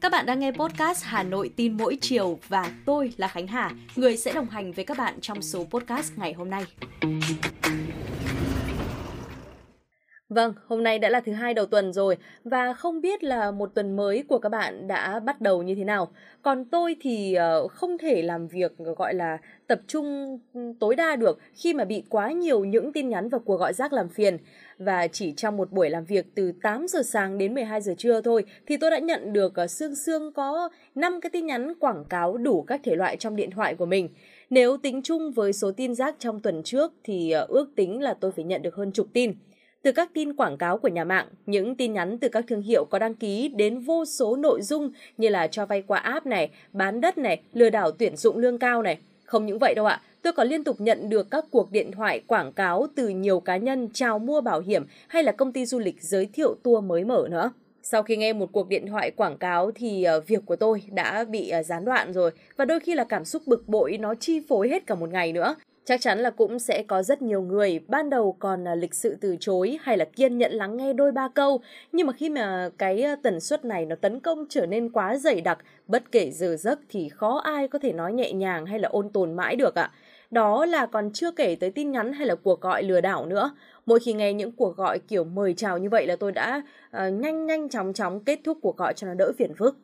Các bạn đang nghe podcast Hà Nội tin mỗi chiều và tôi là Khánh Hà, người sẽ đồng hành với các bạn trong số podcast ngày hôm nay. Vâng, hôm nay đã là thứ hai đầu tuần rồi và không biết là một tuần mới của các bạn đã bắt đầu như thế nào. Còn tôi thì ờ, không thể làm việc ờ, gọi là tập trung tối đa được khi mà bị quá nhiều những tin nhắn và cuộc gọi rác làm phiền. Và chỉ trong một buổi làm việc từ 8 giờ sáng đến 12 giờ trưa thôi thì tôi đã nhận được ờ, xương xương có 5 cái tin nhắn quảng cáo đủ các thể loại trong điện thoại của mình. Nếu tính chung với số tin rác trong tuần trước thì ước tính là tôi phải nhận được hơn chục tin từ các tin quảng cáo của nhà mạng, những tin nhắn từ các thương hiệu có đăng ký đến vô số nội dung như là cho vay qua app này, bán đất này, lừa đảo tuyển dụng lương cao này. Không những vậy đâu ạ, tôi còn liên tục nhận được các cuộc điện thoại quảng cáo từ nhiều cá nhân chào mua bảo hiểm hay là công ty du lịch giới thiệu tour mới mở nữa. Sau khi nghe một cuộc điện thoại quảng cáo thì ờ, việc của tôi đã bị ờ, gián đoạn rồi và đôi khi là cảm xúc bực bội nó chi phối hết cả một ngày nữa. Chắc chắn là cũng sẽ có rất nhiều người ban đầu còn à, lịch sự từ chối hay là kiên nhẫn lắng nghe đôi ba câu, nhưng mà khi mà cái tần suất này nó tấn công trở nên quá dày đặc, bất kể giờ giấc thì khó ai có thể nói nhẹ nhàng hay là ôn tồn mãi được ạ. Đó là còn chưa kể tới tin nhắn hay là cuộc gọi lừa đảo nữa. Mỗi khi nghe những cuộc gọi kiểu mời chào như vậy là tôi đã uh, nhanh nhanh chóng chóng kết thúc cuộc gọi cho nó đỡ phiền phức.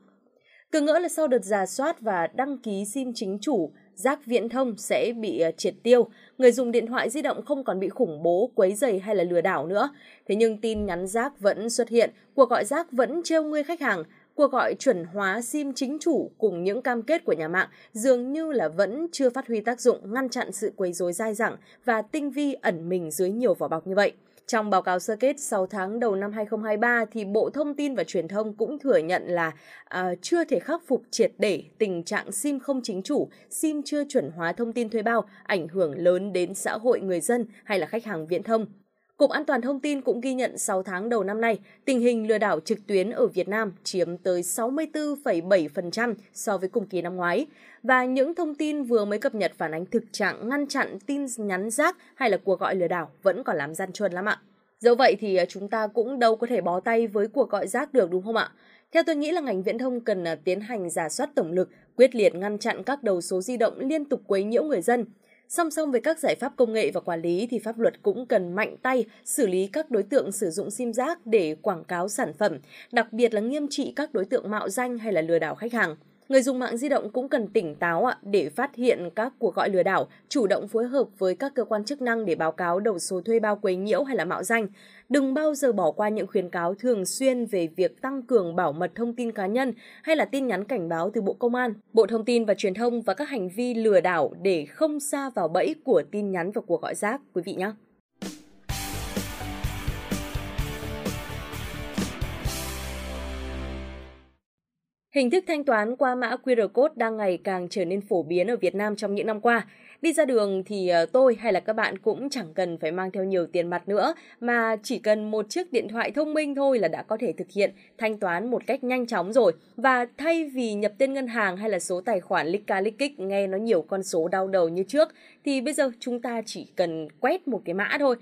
Cứ ngỡ là sau đợt giả soát và đăng ký sim chính chủ, rác viễn thông sẽ bị ờ, triệt tiêu, người dùng điện thoại di động không còn bị khủng bố, quấy rầy hay là lừa đảo nữa. Thế nhưng tin nhắn rác vẫn xuất hiện, cuộc gọi rác vẫn trêu ngươi khách hàng, cuộc gọi chuẩn hóa sim chính chủ cùng những cam kết của nhà mạng dường như là vẫn chưa phát huy tác dụng ngăn chặn sự quấy rối dai dẳng và tinh vi ẩn mình dưới nhiều vỏ bọc như vậy. Trong báo cáo sơ kết 6 tháng đầu năm 2023 thì Bộ Thông tin và Truyền thông cũng thừa nhận là uh, chưa thể khắc phục triệt để tình trạng SIM không chính chủ, SIM chưa chuẩn hóa thông tin thuê bao ảnh hưởng lớn đến xã hội người dân hay là khách hàng viễn thông. Cục An toàn Thông tin cũng ghi nhận 6 tháng đầu năm nay, tình hình lừa đảo trực tuyến ở Việt Nam chiếm tới 64,7% so với cùng kỳ năm ngoái. Và những thông tin vừa mới cập nhật phản ánh thực trạng ngăn chặn tin nhắn rác hay là cuộc gọi lừa đảo vẫn còn làm gian truân lắm ạ. Dẫu vậy thì à, chúng ta cũng đâu có thể bó tay với cuộc gọi rác được đúng không ạ? Theo tôi nghĩ là ngành viễn thông cần à, tiến hành giả soát tổng lực, quyết liệt ngăn chặn các đầu số di động liên tục quấy nhiễu người dân, Song song với các giải pháp công nghệ và quản lý thì pháp luật cũng cần mạnh tay xử lý các đối tượng sử dụng sim giác để quảng cáo sản phẩm, đặc biệt là nghiêm trị các đối tượng mạo danh hay là lừa đảo khách hàng. Người dùng mạng di động cũng cần tỉnh táo ạ để phát hiện các cuộc gọi lừa đảo, chủ động phối hợp với các cơ quan chức năng để báo cáo đầu số thuê bao quấy nhiễu hay là mạo danh. Đừng bao giờ bỏ qua những khuyến cáo thường xuyên về việc tăng cường bảo mật thông tin cá nhân hay là tin nhắn cảnh báo từ Bộ Công an, Bộ Thông tin và Truyền thông và các hành vi lừa đảo để không xa vào bẫy của tin nhắn và cuộc gọi rác quý vị nhé. Hình thức thanh toán qua mã QR code đang ngày càng trở nên phổ biến ở Việt Nam trong những năm qua. Đi ra đường thì ờ, tôi hay là các bạn cũng chẳng cần phải mang theo nhiều tiền mặt nữa, mà chỉ cần một chiếc điện thoại thông minh thôi là đã có thể thực hiện thanh toán một cách nhanh chóng rồi. Và thay vì nhập tên ngân hàng hay là số tài khoản lích ca lích kích nghe nó nhiều con số đau đầu như trước, thì bây giờ chúng ta chỉ cần quét một cái mã thôi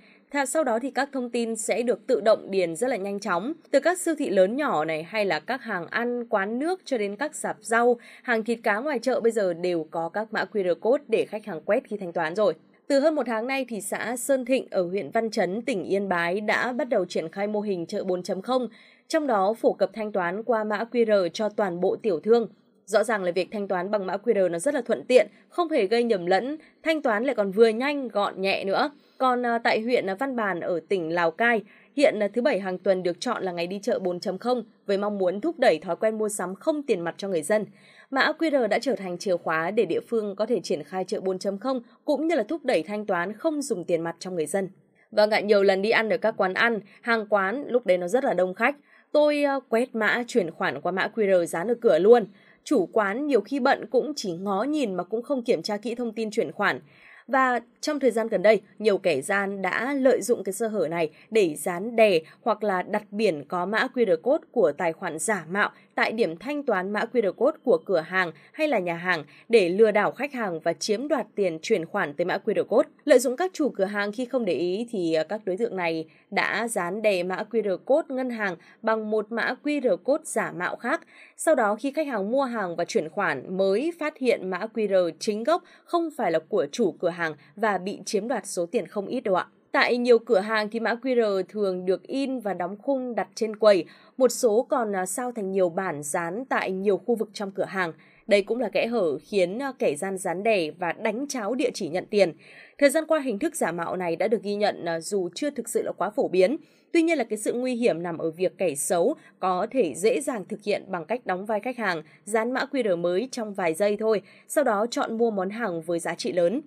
sau đó thì các thông tin sẽ được tự động điền rất là nhanh chóng. Từ các siêu thị lớn nhỏ này hay là các hàng ăn, quán nước cho đến các sạp rau, hàng thịt cá ngoài chợ bây giờ đều có các mã QR code để khách hàng quét khi thanh toán rồi. Từ hơn một tháng nay thì xã Sơn Thịnh ở huyện Văn Chấn, tỉnh Yên Bái đã bắt đầu triển khai mô hình chợ 4.0, trong đó phổ cập thanh toán qua mã QR cho toàn bộ tiểu thương. Rõ ràng là việc thanh toán bằng mã QR nó rất là thuận tiện, không hề gây nhầm lẫn, thanh toán lại còn vừa nhanh, gọn nhẹ nữa. Còn à, tại huyện à, Văn Bàn ở tỉnh Lào Cai, hiện à, thứ bảy hàng tuần được chọn là ngày đi chợ 4.0 với mong muốn thúc đẩy thói quen mua sắm không tiền mặt cho người dân. Mã QR đã trở thành chìa khóa để địa phương có thể triển khai chợ 4.0 cũng như là thúc đẩy thanh toán không dùng tiền mặt cho người dân. Và ngại nhiều lần đi ăn ở các quán ăn, hàng quán lúc đấy nó rất là đông khách. Tôi quét mã chuyển khoản qua mã QR dán ở cửa luôn. Chủ quán nhiều khi bận cũng chỉ ngó nhìn mà cũng không kiểm tra kỹ thông tin chuyển khoản. Và trong thời gian gần đây, nhiều kẻ gian đã lợi dụng cái sơ hở này để dán đè hoặc là đặt biển có mã QR code của tài khoản giả mạo tại điểm thanh toán mã QR code của cửa hàng hay là nhà hàng để lừa đảo khách hàng và chiếm đoạt tiền chuyển khoản tới mã QR code. Lợi dụng các chủ cửa hàng khi không để ý thì các đối tượng này đã dán đè mã QR code ngân hàng bằng một mã QR code giả mạo khác. Sau đó khi khách hàng mua hàng và chuyển khoản mới phát hiện mã QR chính gốc không phải là của chủ cửa hàng và bị chiếm đoạt số tiền không ít đâu ạ. Tại nhiều cửa hàng thì mã QR thường được in và đóng khung đặt trên quầy, một số còn à, sao thành nhiều bản dán tại nhiều khu vực trong cửa hàng. Đây cũng là kẽ hở khiến ờ, kẻ gian dán đè và đánh cháo địa chỉ nhận tiền. Thời gian qua hình thức giả mạo này đã được ghi nhận ờ, dù chưa thực sự là quá phổ biến. Tuy nhiên là cái sự nguy hiểm nằm ở việc kẻ xấu có thể dễ dàng thực hiện bằng cách đóng vai khách hàng, dán mã QR mới trong vài giây thôi, sau đó chọn mua món hàng với giá trị lớn.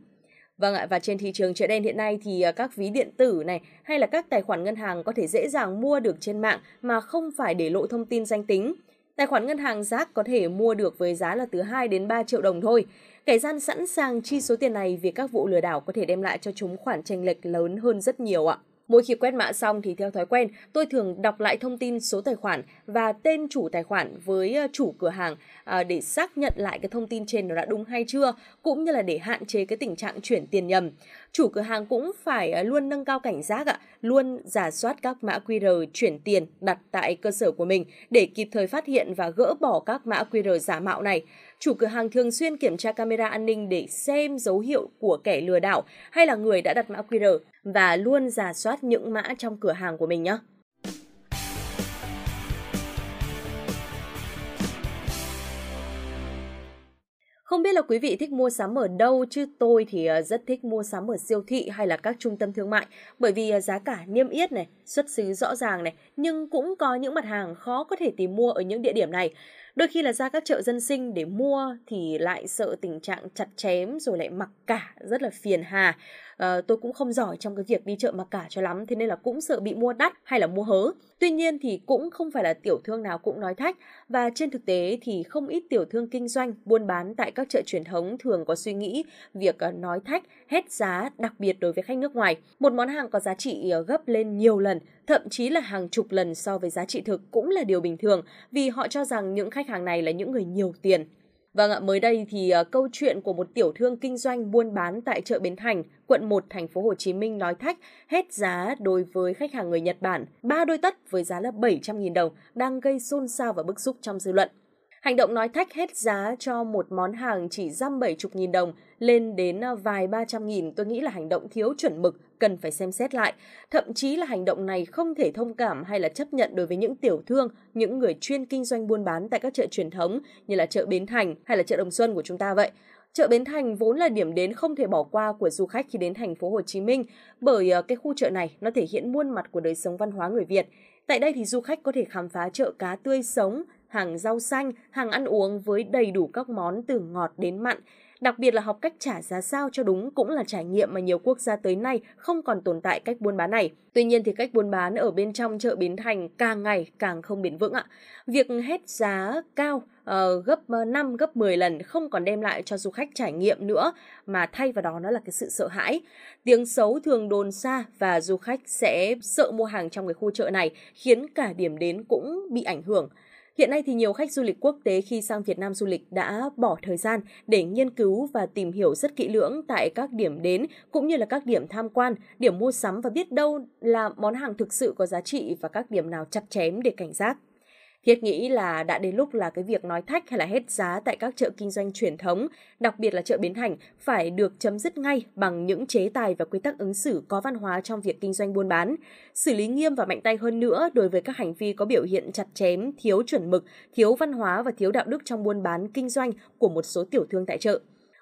Vâng ạ, và trên thị trường chợ đen hiện nay thì ờ, các ví điện tử này hay là các tài khoản ngân hàng có thể dễ dàng mua được trên mạng mà không phải để lộ thông tin danh tính. Tài khoản ngân hàng rác có thể mua được với giá là từ 2 đến 3 triệu đồng thôi. Kẻ gian sẵn sàng chi số tiền này vì các vụ lừa đảo có thể đem lại cho chúng khoản tranh lệch lớn hơn rất nhiều ạ. Mỗi khi quét mã xong thì theo thói quen, tôi thường đọc lại thông tin số tài khoản và tên chủ tài khoản với ờ, chủ cửa hàng ờ, để xác nhận lại cái thông tin trên nó đã đúng hay chưa, cũng như là để hạn chế cái tình trạng chuyển tiền nhầm. Chủ cửa hàng cũng phải à, luôn nâng cao cảnh giác ạ, luôn giả soát các mã QR chuyển tiền đặt tại cơ sở của mình để kịp thời phát hiện và gỡ bỏ các mã QR giả mạo này chủ cửa hàng thường xuyên kiểm tra camera an ninh để xem dấu hiệu của kẻ lừa đảo hay là người đã đặt mã QR và luôn giả soát những mã trong cửa hàng của mình nhé. Không biết là quý vị thích mua sắm ở đâu chứ tôi thì ờ, rất thích mua sắm ở siêu thị hay là các trung tâm thương mại bởi vì ờ, giá cả niêm yết này, xuất xứ rõ ràng này, nhưng cũng có những mặt hàng khó có thể tìm mua ở những địa điểm này. Đôi khi là ra các chợ dân sinh để mua thì lại sợ tình trạng chặt chém rồi lại mặc cả rất là phiền hà. À, tôi cũng không giỏi trong cái việc đi chợ mặc cả cho lắm thế nên là cũng sợ bị mua đắt hay là mua hớ. Tuy nhiên thì cũng không phải là tiểu thương nào cũng nói thách và trên thực tế thì không ít tiểu thương kinh doanh buôn bán tại các chợ truyền thống thường có suy nghĩ việc ờ, nói thách hết giá đặc biệt đối với khách nước ngoài. Một món hàng có giá trị ờ, gấp lên nhiều lần, thậm chí là hàng chục lần so với giá trị thực cũng là điều bình thường vì họ cho rằng những khách hàng này là những người nhiều tiền. Vâng ạ, mới đây thì uh, câu chuyện của một tiểu thương kinh doanh buôn bán tại chợ Bến Thành, quận 1 thành phố Hồ Chí Minh nói thách hết giá đối với khách hàng người Nhật Bản, ba đôi tất với giá là 700.000 đồng đang gây xôn xao và bức xúc trong dư luận. Hành động nói thách hết giá cho một món hàng chỉ răm 70 nghìn đồng lên đến à, vài ba trăm nghìn tôi nghĩ là hành động thiếu chuẩn mực, cần phải xem xét lại. Thậm chí là hành động này không thể thông cảm hay là chấp nhận đối với những tiểu thương, những người chuyên kinh doanh buôn bán tại các chợ truyền thống như là chợ Bến Thành hay là chợ Đồng Xuân của chúng ta vậy. Chợ Bến Thành vốn là điểm đến không thể bỏ qua của du khách khi đến thành phố Hồ Chí Minh bởi à, cái khu chợ này nó thể hiện muôn mặt của đời sống văn hóa người Việt. Tại đây thì du khách có thể khám phá chợ cá tươi sống, hàng rau xanh, hàng ăn uống với đầy đủ các món từ ngọt đến mặn. Đặc biệt là học cách trả giá sao cho đúng cũng là trải nghiệm mà nhiều quốc gia tới nay không còn tồn tại cách buôn bán này. Tuy nhiên thì cách buôn bán ở bên trong chợ Bến Thành càng ngày càng không bền vững ạ. Việc hết giá cao uh, gấp ờ, 5 gấp 10 lần không còn đem lại cho du khách trải nghiệm nữa mà thay vào đó nó là cái sự sợ hãi. Tiếng xấu thường đồn xa và du khách sẽ sợ mua hàng trong cái khu chợ này khiến cả điểm đến cũng bị ảnh hưởng. Hiện nay thì nhiều khách du lịch quốc tế khi sang Việt Nam du lịch đã bỏ thời gian để nghiên cứu và tìm hiểu rất kỹ lưỡng tại các điểm đến cũng như là các điểm tham quan, điểm mua sắm và biết đâu là món hàng thực sự có giá trị và các điểm nào chặt chém để cảnh giác. Thiết nghĩ là đã đến lúc là cái việc nói thách hay là hết giá tại các chợ kinh doanh truyền thống, đặc biệt là chợ Bến Thành, phải được chấm dứt ngay bằng những chế tài và quy tắc ứng xử có văn hóa trong việc kinh doanh buôn bán. Xử lý nghiêm và mạnh tay hơn nữa đối với các hành vi có biểu hiện chặt chém, thiếu chuẩn mực, thiếu văn hóa và thiếu đạo đức trong buôn bán kinh doanh của một số tiểu thương tại chợ.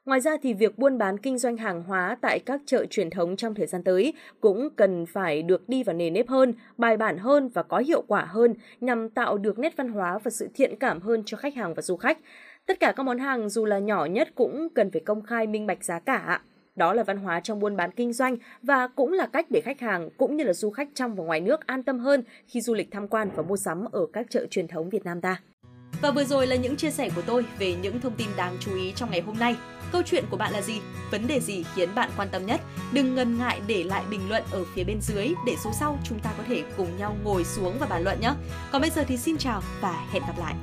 Ngoài ra thì việc buôn bán kinh doanh hàng hóa tại các chợ truyền thống trong thời gian tới cũng cần phải được đi vào nề nếp hơn, bài bản hơn và có hiệu quả hơn nhằm tạo được nét văn hóa và sự thiện cảm hơn cho khách hàng và du khách. Tất cả các món hàng dù là nhỏ nhất cũng cần phải công khai minh bạch giá cả. Đó là văn hóa trong buôn bán kinh doanh và cũng là cách để khách hàng cũng như là du khách trong và ngoài nước an tâm hơn khi du lịch tham quan và mua sắm ở các chợ truyền thống Việt Nam ta. Và vừa rồi là những chia sẻ của tôi về những thông tin đáng chú ý trong ngày hôm nay. Câu chuyện của bạn là gì? Vấn đề gì khiến bạn quan tâm nhất? Đừng ngần ngại để lại bình luận ở phía bên dưới để số sau chúng ta có thể cùng nhau ngồi xuống và bàn luận nhé. Còn bây giờ thì xin chào và hẹn gặp lại.